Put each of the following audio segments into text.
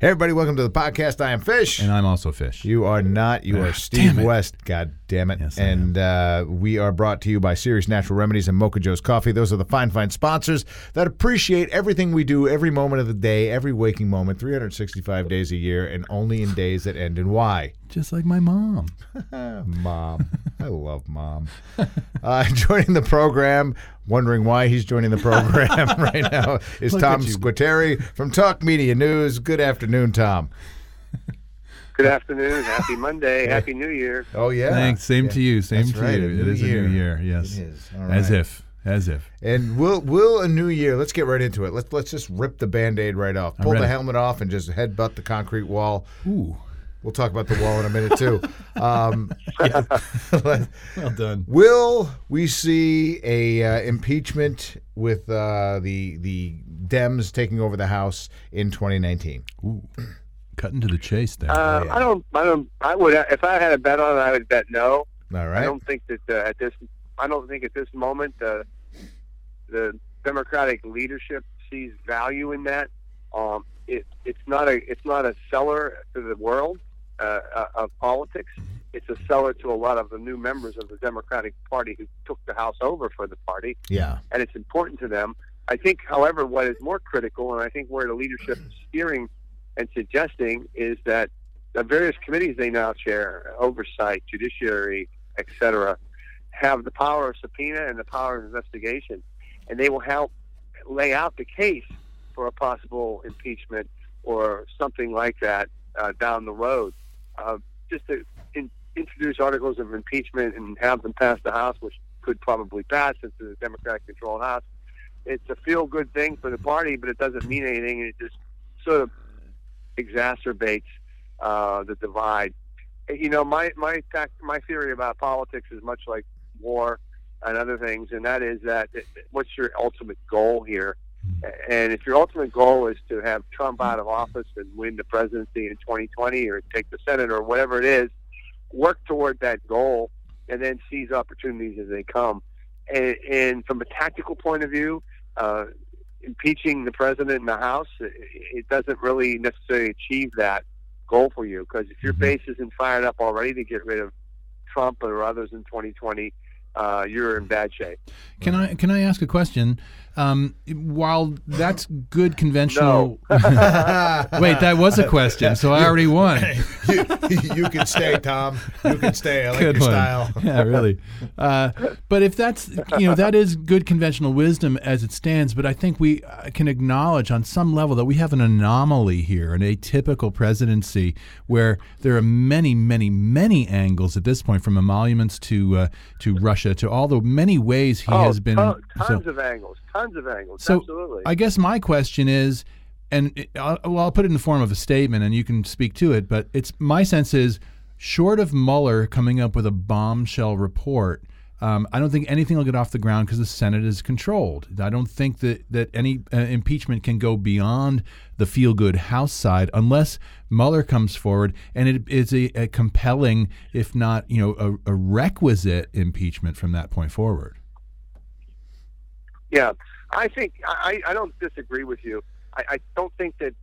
Hey, everybody, welcome to the podcast. I am Fish. And I'm also Fish. You are not. You are Ah, Steve damn it. West. God damn it. Yes, I and uh, we are brought to you by Ceres Natural Remedies and Mocha Joe's Coffee. Those are the fine, fine sponsors that appreciate everything we do every moment of the day, every waking moment, 365 days a year, and only in days that end in Y. Just like my mom. Mom. I love mom. Uh, joining the program, wondering why he's joining the program right now, is Look Tom at. Squitieri from Talk Media News. Good afternoon, Tom. Good afternoon. Happy Monday. Happy New Year. Oh, yeah. Thanks. Same Yeah. to you. Same That's to right, you. a It new a new year. Yes. It is. All As if. As if. And will will a new year? Let's get right into it. Let's let's just rip the band-aid right off. Pull the helmet off and just headbutt the concrete wall. Ooh. We'll talk about the wall in a minute too. Um, Well done. will we see a uh, impeachment with uh, the the Dems taking over the House in 2019? Ooh. Cutting to the chase there. Uh, yeah. I don't. I don't. I would. If I had a bet on it, I would bet no. All I don't think that uh, at this. I don't think at this moment uh, the Democratic leadership sees value in that. Um, it, it's not a. It's not a seller to the world uh, uh, of politics. It's a seller to a lot of the new members of the Democratic Party who took the House over for the party. Yeah. and it's important to them. I think, however, what is more critical, and I think where the leadership is steering and suggesting, is that the various committees they now chair, oversight, judiciary, etc., have the power of subpoena and the power of investigation, and they will help lay out the case for a possible impeachment or something like that uh, down the road. Uh, just to in, introduce articles of impeachment and have them pass the House, which could probably pass since it's a Democratic-controlled House. It's a feel-good thing for the party, but it doesn't mean anything, and it just sort of exacerbates uh, the divide. You know, my my tac- my theory about politics is much like war and other things, and that is that it- what's your ultimate goal here? And if your ultimate goal is to have Trump out of office and win the presidency in 2020 or take the Senate or whatever it is, work toward that goal and then seize opportunities as they come. And, and from a tactical point of view, uh, impeaching the president in the House, it, it doesn't really necessarily achieve that goal for you because if your Mhm. base isn't fired up already to get rid of Trump or others in 2020, uh, you're in bad shape. Can I can I ask a question? Um, while that's good conventional. Wait, that was a question, so I already won. you, you can stay, Tom. You can stay. I like Good your one. style. yeah, really. Uh, but if that's you know that is good conventional wisdom as it stands. But I think we uh, can acknowledge on some level that we have an anomaly here, an atypical presidency where there are many, many, many angles at this point, from emoluments to uh, to Russia to all the many ways he oh, has been. ton- so- tons of angles, tons of angles. So, Absolutely. I guess my question is, and it, I'll, well, I'll put it in the form of a statement, and you can speak to it. But it's my sense is, short of Mueller coming up with a bombshell report, um, I don't think anything will get off the ground because the Senate is controlled. I don't think that that any uh, impeachment can go beyond the feel-good House side unless Mueller comes forward and it is a, a compelling, if not you know, a, a requisite impeachment from that point forward. Yeah, I think I, I don't disagree with you. I, I don't think that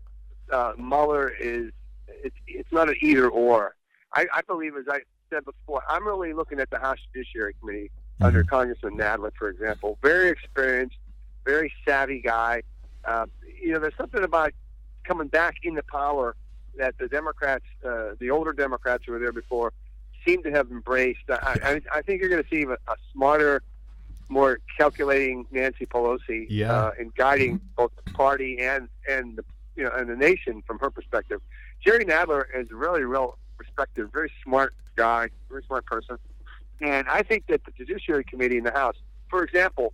uh, Mueller is it's it's not an either or. I, I believe, as I said before, I'm really looking at the House Judiciary Committee under Congressman Nadler, for example. Very experienced, very savvy guy. Uh, you know, there's something about coming back into power that the Democrats, uh, the older Democrats who were there before, seem to have embraced. I, I, I think you're going to see a, a smarter, more calculating Nancy Pelosi Yeah. uh, in guiding both the party and and the you know and the nation from her perspective. Jerry Nadler is a really real respected, very smart guy, very smart person, and I think that the Judiciary Committee in the House, for example,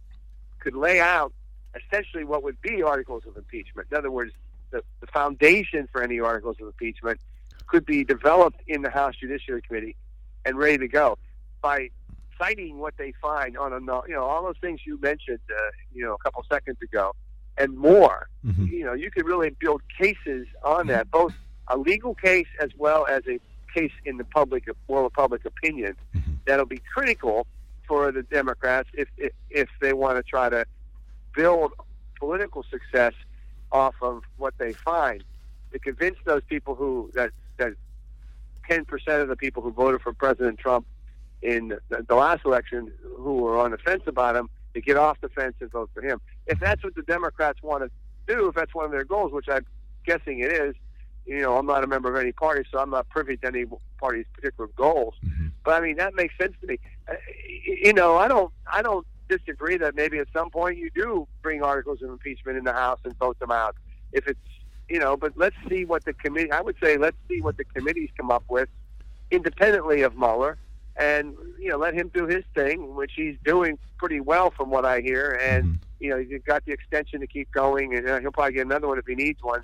could lay out essentially what would be articles of impeachment. In other words, the, the foundation for any articles of impeachment could be developed in the House Judiciary Committee and ready to go by citing what they find on a you know all those things you mentioned uh, you know a couple seconds ago and more. Mhm. You know, you could really build cases on that, both a legal case as well as a case in the public world of public opinion Mhm. that'll be critical for the Democrats if if, if they want to try to build political success off of what they find. to convince those people who that that ten percent of the people who voted for President Trump in the, the last election who were on the fence about him to get off the fence and vote for him. If that's what the Democrats want to do, if that's one of their goals, which I'm guessing it is, you know, I'm not a member of any party, so I'm not privy to any party's particular goals. Mm-hmm. But I mean, that makes sense to me. Uh, you know, I don't, I don't disagree that maybe at some point you do bring articles of impeachment in the House and vote them out. If it's, you know, but let's see what the committee. I would say let's see what the committees come up with, independently of Mueller, and you know, let him do his thing, which he's doing pretty well from what I hear. And Mhm. you know, he's got the extension to keep going, and uh, he'll probably get another one if he needs one.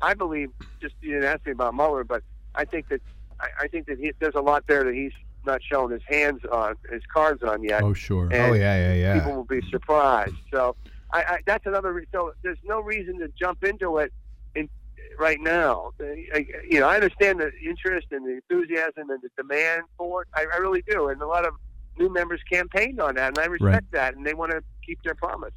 I believe. Just you didn't ask me about Mueller, but I think that I, I think that he, there's a lot there that he's not shown his hands on, his cards on yet. Oh, sure. And oh yeah, yeah, yeah. People will be surprised. So I, I that's another. Re- so there's no reason to jump into it right now. I, you know, I understand the interest and the enthusiasm and the demand for it. I, I really do, and a lot of new members campaigned on that, and I respect that, and they want to keep their promise.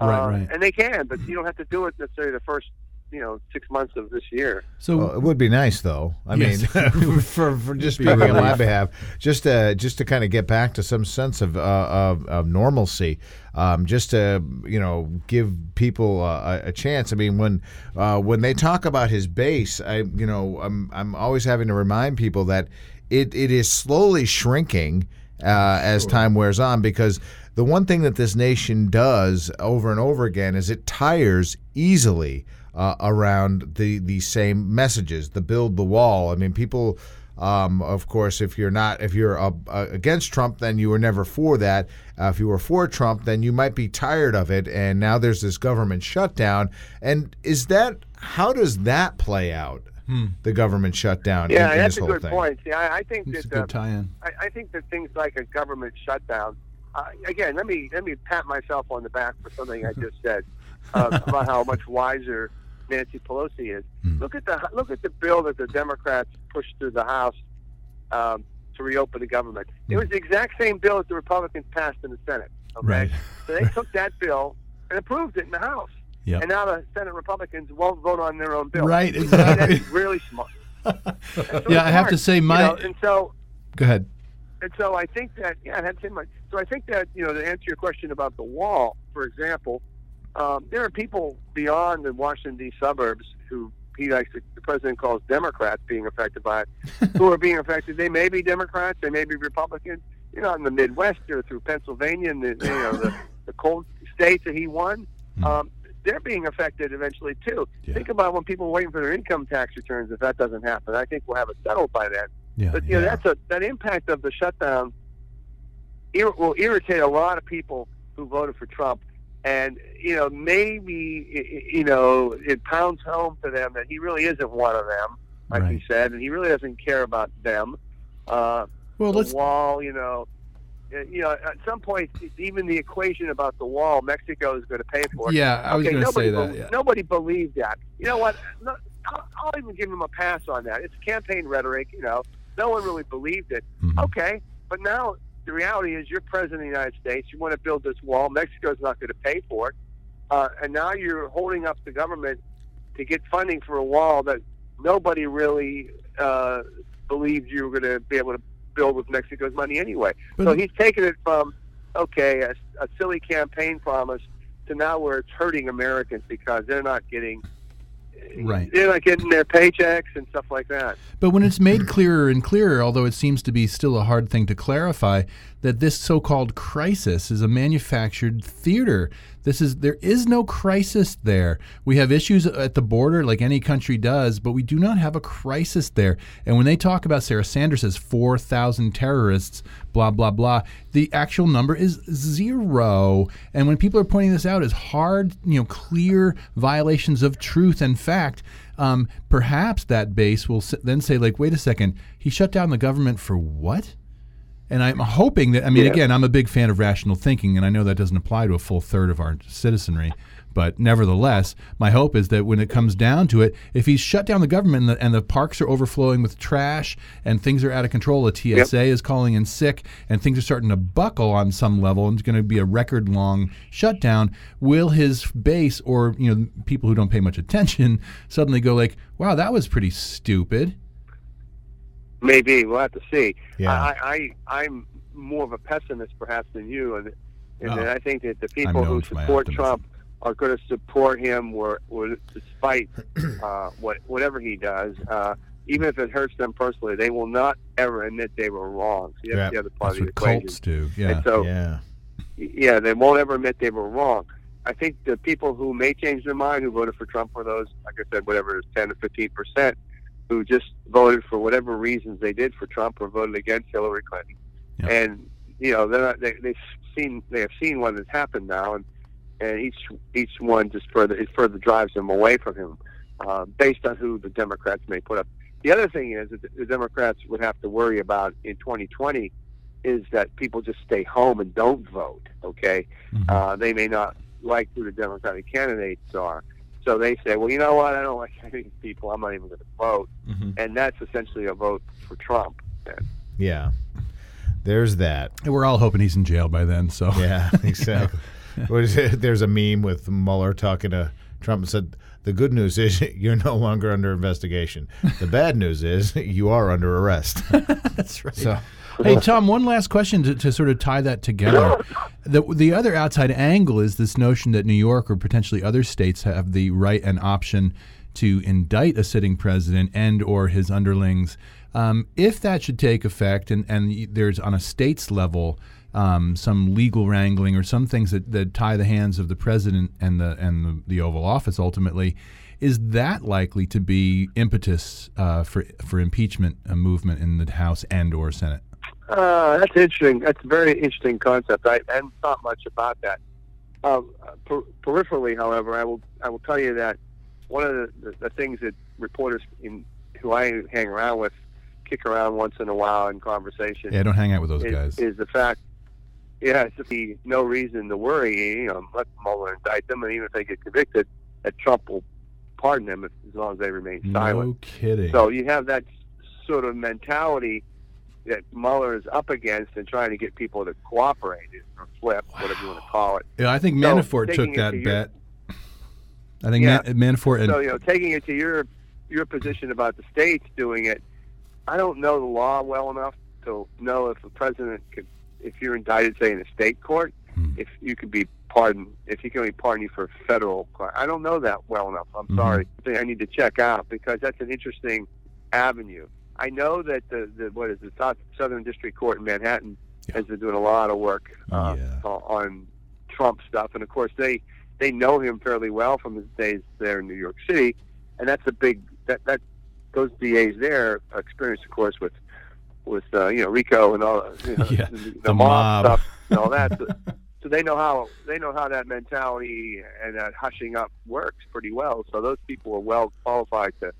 Right, Uh, right. And they can, but you don't have to do it necessarily the first, you know, six months of this year. So Well, it would be nice, though. I Yes. mean, for, for just speaking on my behalf, just to just to kind of get back to some sense of uh, of, of normalcy, um, just to you know give people uh, a, a chance. I mean, when uh, when they talk about his base, I you know I'm I'm always having to remind people that it, it is slowly shrinking uh, as time wears on because the one thing that this nation does over and over again is it tires easily uh, around the the same messages, the build the wall. I mean, people. Um, of course, if you're not, if you're uh, uh, against Trump, then you were never for that. Uh, if you were for Trump, then you might be tired of it. And now there's this government shutdown. And is that how does that play out? The government shutdown. Yeah, in that's this a whole good thing? point. See, I, I think it's a that uh, good tie-in. I, I think that things like a government shutdown. Uh, again, let me let me pat myself on the back for something I just said uh, about how much wiser Nancy Pelosi is. Hmm. Look at the look at the bill that the Democrats pushed through the House um, to reopen the government. It was the exact same bill that the Republicans passed in the Senate. Okay, Right. so they took that bill and approved it in the House. Yep. And now the Senate Republicans won't vote on their own bill. Right, me, That's really smart. That's really Yeah, I have to say You know, and so Go ahead. and so I think that yeah, that's in my. So I think that you know to answer your question about the wall, for example, um, there are people beyond the Washington D. suburbs who he likes to, the president calls Democrats being affected by it, who are being affected. They may be Democrats, they may be Republicans. You know, in the Midwest or through Pennsylvania and the you know the, the cold states that he won. Hmm. Um, they're being affected eventually too. Yeah. Think about when people are waiting for their income tax returns. If that doesn't happen, I think we'll have it settled by then. Yeah. But you know, that's a that impact of the shutdown ir- will irritate a lot of people who voted for Trump, and you know maybe you know it pounds home to them that he really isn't one of them, like he said, and he really doesn't care about them. Uh, Well, the wall, you know. You know, at some point, even the equation about the wall, Mexico is going to pay for it. Yeah, I was Okay, going to nobody say that. be- Yeah. Nobody believed that. You know what? No, I'll, I'll even give him a pass on that. It's campaign rhetoric. You know, no one really believed it. Mhm. Okay, but now the reality is you're president of the United States. You want to build this wall. Mexico's not going to pay for it, uh, and now you're holding up the government to get funding for a wall that nobody really uh, believed you were going to be able to build with Mexico's money anyway. But- so he's taken it from okay, a, a silly campaign promise to now where it's hurting Americans because they're not getting Right. they're not getting their paychecks and stuff like that. But when it's made clearer and clearer, although it seems to be still a hard thing to clarify, that this so-called crisis is a manufactured theater. This is there is no crisis there. We have issues at the border like any country does, but we do not have a crisis there. And when they talk about Sarah Sanders as 4,000 terrorists, blah blah blah, the actual number is zero. And when people are pointing this out as hard, you know, clear violations of truth and fact, um, perhaps that base will then say, like, wait a second, he shut down the government for what? And I'm hoping that, I mean, Yeah. again, I'm a big fan of rational thinking, and I know that doesn't apply to a full third of our citizenry. But nevertheless, my hope is that when it comes down to it, if he's shut down the government and the, and the parks are overflowing with trash and things are out of control, the TSA is calling in sick and things are starting to buckle on some level and it's going to be a record long shutdown, will his base or you know people who don't pay much attention suddenly go like, "Wow, that was pretty stupid." Maybe we'll have to see. Yeah. I, I I'm more of a pessimist perhaps than you, and and Oh. I think that the people who known for my support. Trump are going to support him, where, where despite uh, what whatever he does, uh, even if it hurts them personally, they will not ever admit they were wrong. That's Yeah, the other part That's of the what equation. cults do. Yeah. And so, yeah. yeah, they won't ever admit they were wrong. I think the people who may change their mind who voted for Trump were those, like I said, whatever 10 to 15 percent, who just voted for whatever reasons they did for Trump or voted against Hillary Clinton. And you know, they're not, they, they've seen they have seen what has happened now, and and each each one just further it further drives them away from him, uh, based on who the Democrats may put up. The other thing is that the Democrats would have to worry about in 2020 is that people just stay home and don't vote. Okay, Mhm. uh, they may not like who the Democratic candidates are, so they say, well, you know what, I don't like any of these people. I'm not even going to vote, Mhm. and that's essentially a vote for Trump. Then. Yeah. There's that. And We're all hoping he's in jail by then. So Yeah, exactly. What is it? There's a meme with Mueller talking to Trump and said, "The good news is you're no longer under investigation. The bad news is you are under arrest." that's right. So, Hey Tom, one last question to, to sort of tie that together. The the other outside angle is this notion that New York or potentially other states have the right and option to indict a sitting president and or his underlings. Um, if that should take effect, and, and there's on a state's level um, some legal wrangling or some things that, that tie the hands of the president and the and the, the Oval Office ultimately, is that likely to be impetus uh, for for impeachment a movement in the House and or Senate? Uh, that's interesting. That's a very interesting concept. I hadn't thought much about that. Um, per- peripherally, however, I will I will tell you that one of the, the, the things that reporters in, who I hang around with kick around once in a while in conversation Yeah, don't hang out with those is, guys. is the fact. Yeah, it's no reason to worry. You know, let Mueller indict them, and even if they get convicted, that Trump will pardon them if, as long as they remain silent. No kidding. So you have that sort of mentality that Mueller is up against and trying to get people to cooperate or flip, whatever you want to call it. yeah, I think Manafort taking took that to your- bet. I think Yeah. Man- Manafort and So you know, taking it to your your position about the states doing it, I don't know the law well enough to know if the president could, if you're indicted, say in a state court, Hmm. if you could be pardoned, if he can only pardon you for federal. crime. I don't know that well enough. I'm Mhm. sorry. I need to check out because that's an interesting avenue. I know that the, the what is it, South, Southern District Court in Manhattan Yeah. has been doing a lot of work uh, Yeah. o- on Trump stuff, and of course they they know him fairly well from his days there in New York City, and that's a big that that those DAs there are experienced, of course, with with uh, you know RICO and all you know, Yeah, the, the mob, mob. stuff and all that. So, so they know how they know how that mentality and that hushing up works pretty well. So those people are well qualified to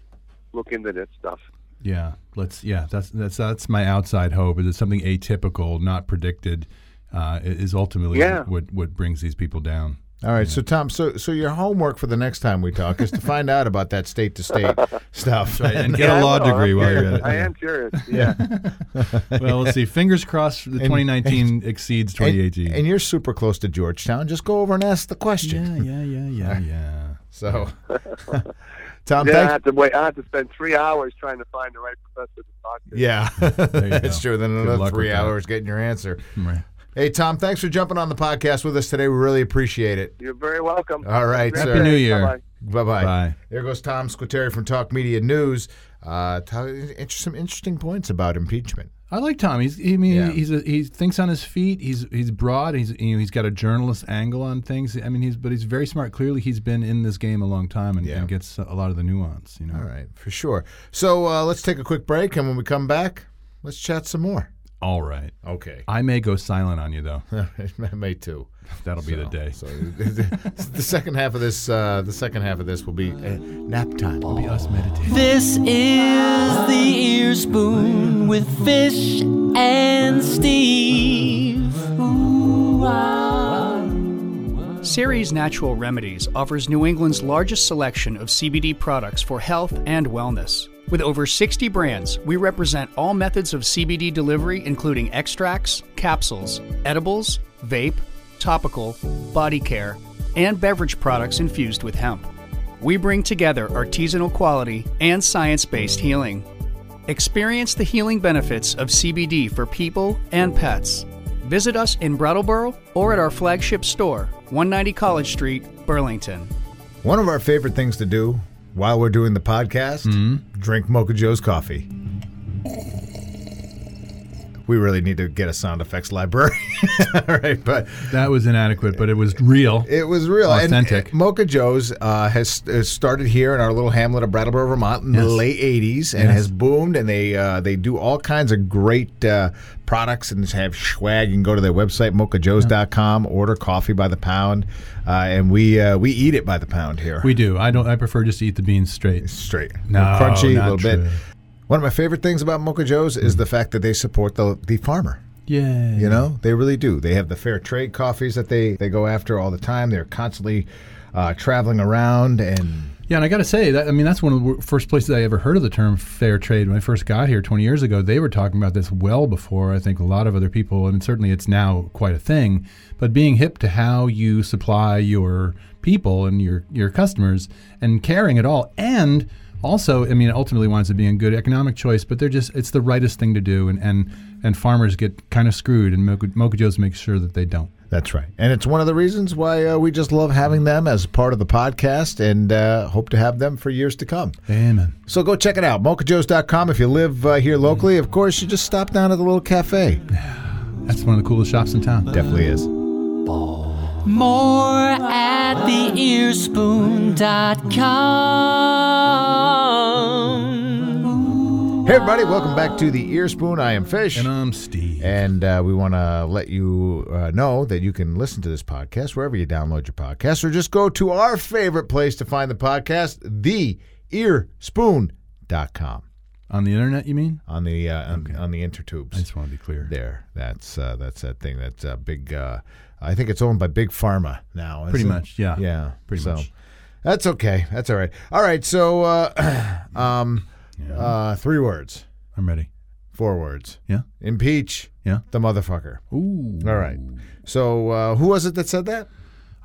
look into this stuff. Yeah, let's yeah, that's that's that's my outside hope. Is that something atypical, not predicted, uh, is ultimately Yeah. what what brings these people down. all right. So, Tom, so so your homework for the next time we talk is to find out about that state to state stuff. Right, and get Yeah, a I law will. I'm degree while you're curious. at I am curious. Yeah. well, let's see. Fingers crossed. The 2019 exceeds And, 2018. and you're super close to Georgetown. Just go over and ask the question. yeah, yeah, yeah, yeah, yeah. So, Tom, then I thanks. have to wait. I have to spend three hours trying to find the right professor to talk to. Yeah, you that's true. Then Good another three with that. hours getting your answer. Right. Hey, Tom, thanks for jumping on the podcast with us today. We really appreciate it. You're very welcome. All right, Happy sir. New Year. Bye-bye. Bye bye. Bye. There goes Tom Squitieri from Talk Media News. Uh, t- inter- some interesting points about impeachment. I like Tom. He's I mean Yeah. he's a, he thinks on his feet. He's he's broad. He's you know he's got a journalist angle on things. I mean he's but he's very smart. Clearly he's been in this game a long time and, Yeah. and gets a lot of the nuance. You know. All right, for sure. So uh, let's take a quick break, and when we come back, let's chat some more. All right. Okay. I may go silent on you though. may too. That'll be the day. So the second half of this, uh, the second half of this will be uh, nap time. It'll be us meditating. This is the ear spoon with Fish and Steve. Ooh, ah. Ceres Natural Remedies offers New England's largest selection of CBD products for health and wellness. With over 60 brands, we represent all methods of CBD delivery, including extracts, capsules, edibles, vape, topical, body care, and beverage products infused with hemp. We bring together artisanal quality and science based healing. Experience the healing benefits of CBD for people and pets. Visit us in Brattleboro or at our flagship store, 190 College Street, Burlington. One of our favorite things to do while we're doing the podcast, mm-hmm. drink Mocha Joe's coffee. We really need to get a sound effects library. All right, but That was inadequate, but it was real. it was real. Authentic. uh, Mocha Joe's uh, has, has started here in our little hamlet of Brattleboro, Vermont in the late 80s and Yes. has boomed. And they uh, they do all kinds of great uh, products and have swag. You can go to their website, mochajoes.com, order coffee by the pound. Uh, and we uh, we eat it by the pound here. We do. I don't. I prefer just to eat the beans straight. straight. No, crunchy, a little bit. One of my favorite things about Mocha Joe's is the fact that they support the the farmer. Yeah. You know, they really do. They have the fair trade coffees that they they go after all the time. They're constantly uh, traveling around and. Yeah, and I got to say that I mean that's one of the first places I ever heard of the term fair trade. When I first got here 20 years ago, they were talking about this well before I think a lot of other people, and certainly it's now quite a thing. But being hip to how you supply your people and your your customers, and caring at all, and also, I mean, it ultimately winds up being a good economic choice. But they're just it's the rightest thing to do, and and and farmers get kind of screwed, and Mocha, Mocha Joe's makes sure that they don't. That's right. And it's one of the reasons why uh, we just love having them as part of the podcast and uh, hope to have them for years to come. Amen. So go check it out, mochajoes.com. If you live uh, here locally, of course, you just stop down at the little cafe. That's one of the coolest shops in town. Definitely is. More at theearspoon.com. Hey, everybody, welcome back to the Earspoon. I am Fish. And I'm Steve. And uh, we want to let you uh, know that you can listen to this podcast wherever you download your podcast, or just go to our favorite place to find the podcast, theearspoon.com. On the internet, you mean? On the uh, on, on the intertubes. I just want to be clear. there. That's uh, that's that thing. That's a big. Uh, I think it's owned by Big Pharma now. Pretty it? much, yeah. Yeah, Pretty so, much. That's okay. That's all right. All right. So, uh, um, uh, three words, I'm ready. four words. Yeah. Impeach Yeah. the motherfucker. Ooh. All right. So, uh, who was it that said that?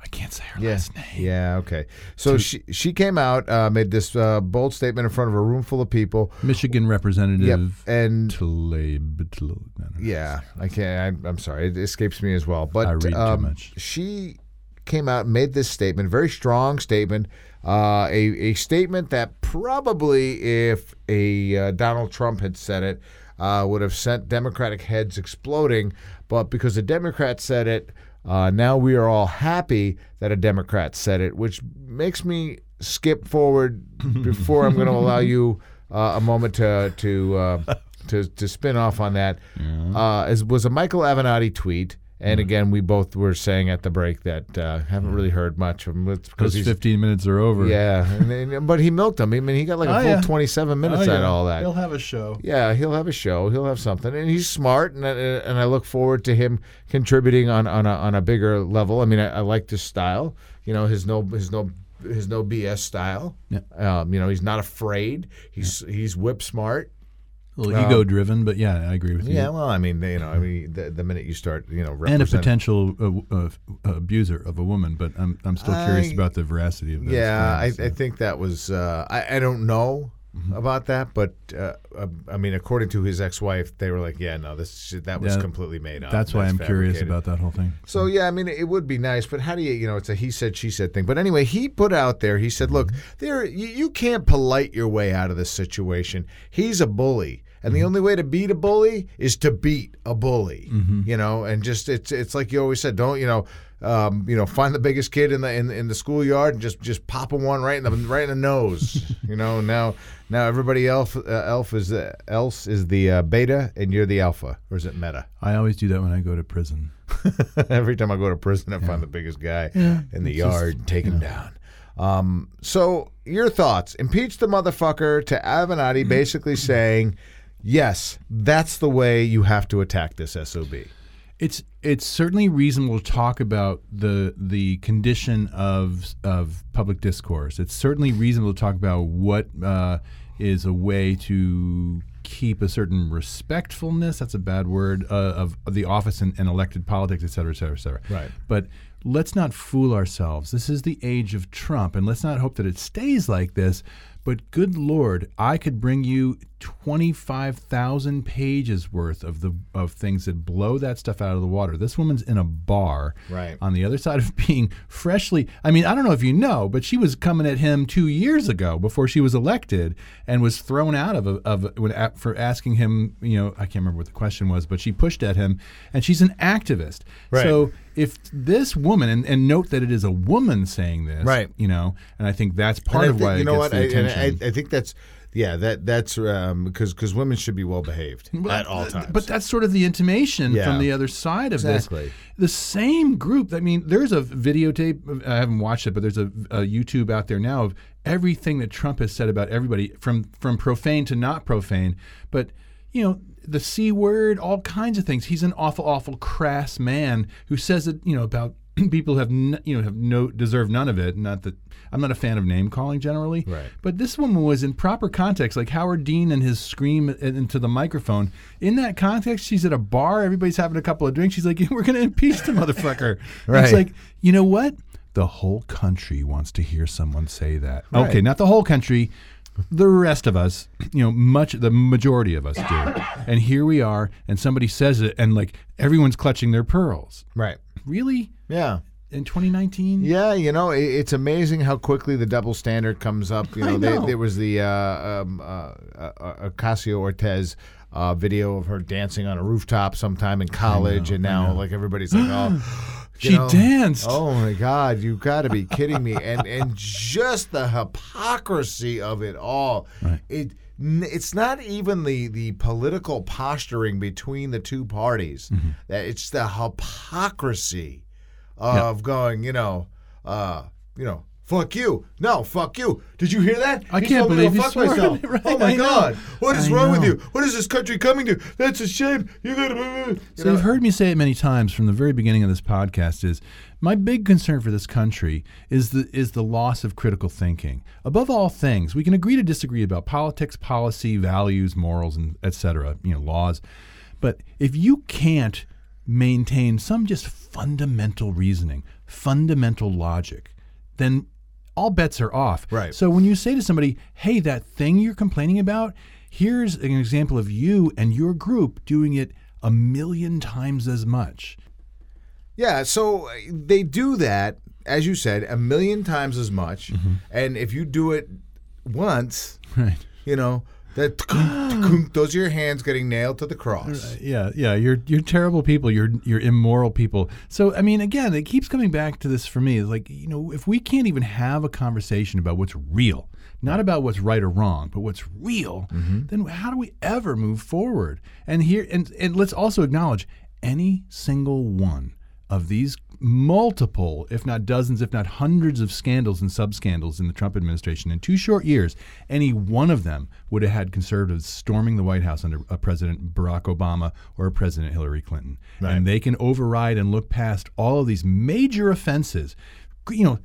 I can't say her Yeah. last name. Yeah. Okay. So she she came out, uh, made this uh, bold statement in front of a room full of people. Michigan Representative Yep. And Tlaib. Tlaib- no, no. Yeah, I can't. I, I'm sorry, it escapes me as well. But I read too um, much. She came out made this statement, very strong statement, uh, a a statement that probably, if a uh, Donald Trump had said it, uh, would have sent Democratic heads exploding. But because a Democrat said it, uh, now we are all happy that a Democrat said it, which makes me skip forward before I'm going to allow you uh, a moment to to uh, to to spin off on that. Uh, as was a Michael Avenatti tweet, and again we both were saying at the break that uh, haven't really heard much of him It's because Those 15 minutes are over. yeah, and, and- but he milked him. I mean, he got like a Oh, full yeah. 27 minutes Oh, out of all that. He'll have a show. Yeah, he'll have a show. He'll have something, and he's smart, and I- and I look forward to him contributing on on a, on a bigger level. I mean, I, I like his style. You know, his no his no his no BS style. Yeah. Um, you know, he's not afraid. He's he's whip smart. A little ego driven, but yeah, I agree with you. Yeah, well, I mean, you know, I mean, the, the minute you start, you know, and a potential uh, uh, abuser of a woman, but I'm, I'm still curious I- about the veracity of that. Yeah, I, I think that was. Uh, I I don't know Mm-hmm. about that, but uh, I mean, according to his ex-wife, they were like, "Yeah, no, this shit, that was Yeah, completely made up." That's why I'm curious about that whole thing. So yeah, I mean, it would be nice, but how do you, you know, it's a he said she said thing. But anyway, he put out there. He said, "Look, there, you, you can't polite your way out of this situation. He's a bully." And the only way to beat a bully is to beat a bully, you know. And just it's it's like you always said, don't you know, um, you know, find the biggest kid in the in, in the schoolyard and just just pop him one right in the right in the nose, you know. Now now everybody else uh, elf is uh, else is the uh, beta and you're the alpha, or is it meta? I always do that when I go to prison. Every time I go to prison, I find the biggest guy in the yard, take him down. Um, so, your thoughts? Impeach the motherfucker to Avenatti, basically saying, yes, that's the way you have to attack this SOB. It's it's certainly reasonable to talk about the the condition of of public discourse. It's certainly reasonable to talk about what uh, is a way to keep a certain respectfulness. That's a bad word uh, of, of the office and, and elected politics, et cetera, et cetera, et cetera. Right. But let's not fool ourselves. This is the age of Trump, and let's not hope that it stays like this. But good Lord, I could bring you twenty-five thousand pages worth of the of things that blow that stuff out of the water. This woman's in a bar, Right. on the other side of being freshly. I mean, I don't know if you know, but she was coming at him two years ago before she was elected, and was thrown out of of when, for asking him. You know, I can't remember what the question was, but she pushed at him, and she's an activist. Right. So if this woman, and, and note that it is a woman saying this, Right. You know, and I think that's part of why you know what I, I, I think that's yeah that that's um, because because women should be well behaved at all times. But that's sort of the intimation Yeah. from the other side of Exactly. this. The same group. I mean, there's a videotape. I haven't watched it, but there's a, a YouTube out there now of everything that Trump has said about everybody, from from profane to not profane. But you know, the c word, all kinds of things. He's an awful, awful crass man who says that you know about people who have n- you know have no deserve none of it. Not that I'm not a fan of name calling generally, Right. but this woman was in proper context, like Howard Dean and his scream into the microphone. In that context, she's at a bar, everybody's having a couple of drinks. She's like, "We're going to impeach the motherfucker." Right. It's like, you know what? The whole country wants to hear someone say that. Right. Okay, not the whole country. The rest of us, you know, much the majority of us do. And here we are, and somebody says it, and like everyone's clutching their pearls. right. Really? Yeah. In 2019? Yeah, you know, it, it's amazing how quickly the double standard comes up. You know, I they- there was the uh, um, uh, uh, Ocasio Cortez uh, video of her dancing on a rooftop sometime in college, and now like everybody's like, oh, She know, danced. Oh my God, you got to be kidding me! And and just the hypocrisy of it all. It it's not even the the political posturing between the two parties. Mm-hmm. That it's the hypocrisy of going, you know, uh, you know, fuck you. No, fuck you. Did you hear that? I He can't believe you fuck swore myself. right? Oh my I know. God, what is I wrong with you? What is this country coming to? That's a shame. You gotta. You So know? you've heard me say it many times from the very beginning of this podcast is my big concern for this country is the is the loss of critical thinking. Above all things, we can agree to disagree about politics, policy, values, morals, and et cetera, you know, laws. But if you can't maintain some just fundamental reasoning, fundamental logic, then all bets are off. Right. So when you say to somebody, "Hey, that thing you're complaining about, here's an example of you and your group doing it a million times as much." Yeah, so uh, they do that, as you said, a million times as much. And if you do it once, Right. you know, that those are your hands getting nailed to the cross. Uh, yeah, yeah, you're you're terrible people. You're you're immoral people. So I mean, again, it keeps coming back to this for me. It's like you know, if we can't even have a conversation about what's real, not about what's right or wrong, but what's real, mm-hmm. then how do we ever move forward? And here, and and let's also acknowledge any single one of these multiple, if not dozens, if not hundreds of scandals and sub scandals in the Trump administration in two short years, any one of them would have had conservatives storming the White House under a President Barack Obama or a President Hillary Clinton. And they can override and look past all of these major offenses. You know,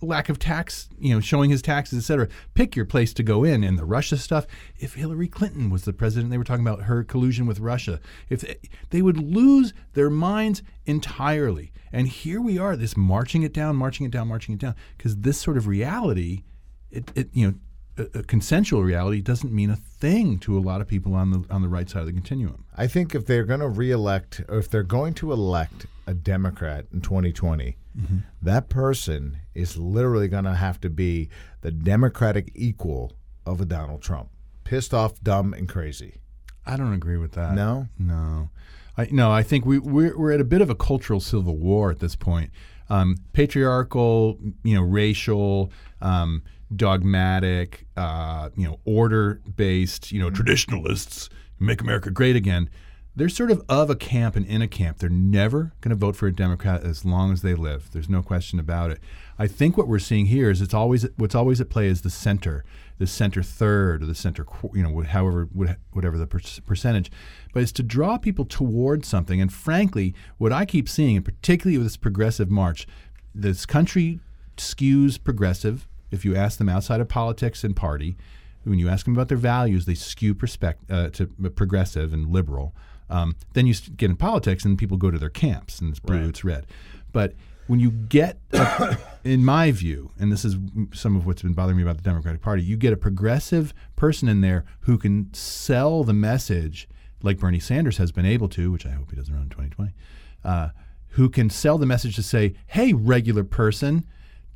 lack of tax, you know, showing his taxes, et cetera. Pick your place to go in. And the Russia stuff, if Hillary Clinton was the president, they were talking about her collusion with Russia. If they, they would lose their minds entirely. And here we are, this marching it down, marching it down, marching it down, because this sort of reality, it, it you know, a, a consensual reality doesn't mean a thing to a lot of people on the on the right side of the continuum. I think if they're going to reelect, or if they're going to elect a Democrat in 2020, that person is literally going to have to be the Democratic equal of a Donald Trump. Pissed off, dumb, and crazy. I don't agree with that. No? no. I no. I think we we're, we're at a bit of a cultural civil war at this point. Um, patriarchal, you know, racial, um, dogmatic, uh, you know, order based, you know, traditionalists make America great again. They're sort of of a camp and in a camp. They're never going to vote for a Democrat as long as they live. There's no question about it. I think what we're seeing here is it's always what's always at play is the center, the center third or the center, you know, however whatever the percentage, but it's to draw people towards something. And frankly, what I keep seeing, and particularly with this progressive march, this country skews progressive. If you ask them outside of politics and party, when you ask them about their values, they skew perspect- uh, to progressive and liberal. Um, then you get in politics and people go to their camps and it's blue, right. it's red. But when you get, a, in my view, and this is some of what's been bothering me about the Democratic Party, you get a progressive person in there who can sell the message like Bernie Sanders has been able to, which I hope he does around 2020, uh, who can sell the message to say, hey, regular person,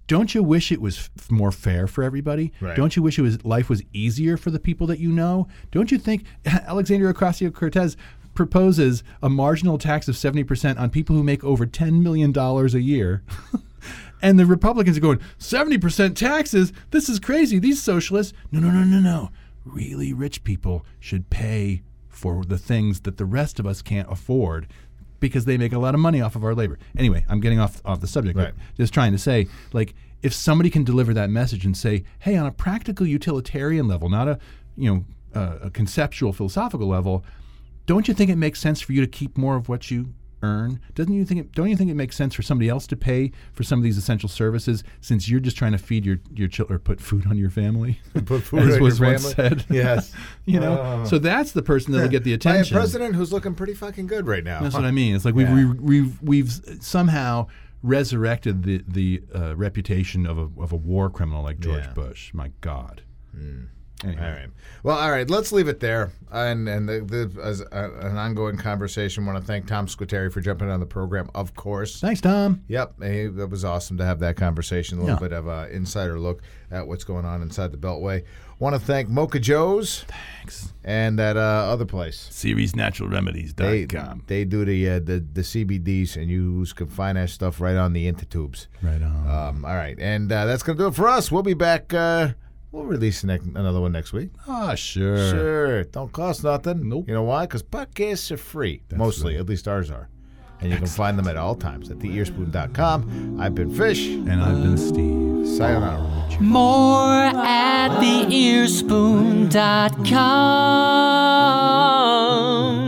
don't you wish it was f- more fair for everybody? Right. Don't you wish it was life was easier for the people that you know? Don't you think Alexandria Ocasio Cortez proposes a marginal tax of 70% on people who make over $10 million a year? and the Republicans are going, 70% taxes? This is crazy. These socialists. No, no, no, no, no. Really rich people should pay for the things that the rest of us can't afford because they make a lot of money off of our labor. Anyway, I'm getting off off the subject. Right. Just trying to say, like, if somebody can deliver that message and say, "Hey, on a practical utilitarian level, not a you know uh, a conceptual philosophical level, don't you think it makes sense for you to keep more of what you earn? Doesn't you think? It, don't you think it makes sense for somebody else to pay for some of these essential services since you're just trying to feed your your children or put food on your family? Put food as on was your once family. said. Yes, you know. Uh, so that's the person that'll get the attention. By a president who's looking pretty fucking good right now. That's what I mean. It's like we've yeah. we've, we've somehow resurrected the the uh, reputation of a of a war criminal like George yeah. Bush. My God. Mm. Anyway. All right. Well, all right. Let's leave it there. And and the, the, as a, an ongoing conversation, I want to thank Tom Squitieri for jumping on the program. Of course. Thanks, Tom. Yep. Hey, that was awesome to have that conversation. A little yeah. bit of an insider look at what's going on inside the Beltway. Want to thank Mocha Joe's. Thanks. And that uh, other place. CeresNaturalRemedies.com. They, they do the, uh, the the CBDs, and you can find that stuff right on the Intertubes. Right on. Um, all right. And uh, that's going to do it for us. We'll be back. We'll release another one next week. Ah, sure. Sure. Don't cost nothing. Nope. You know why? Because podcasts are free. That's mostly. Right. At least ours are. And you can find them at all times at theearspoon.com. I've been Fish. And I've been Steve. Sayonara. More at theearspoon.com.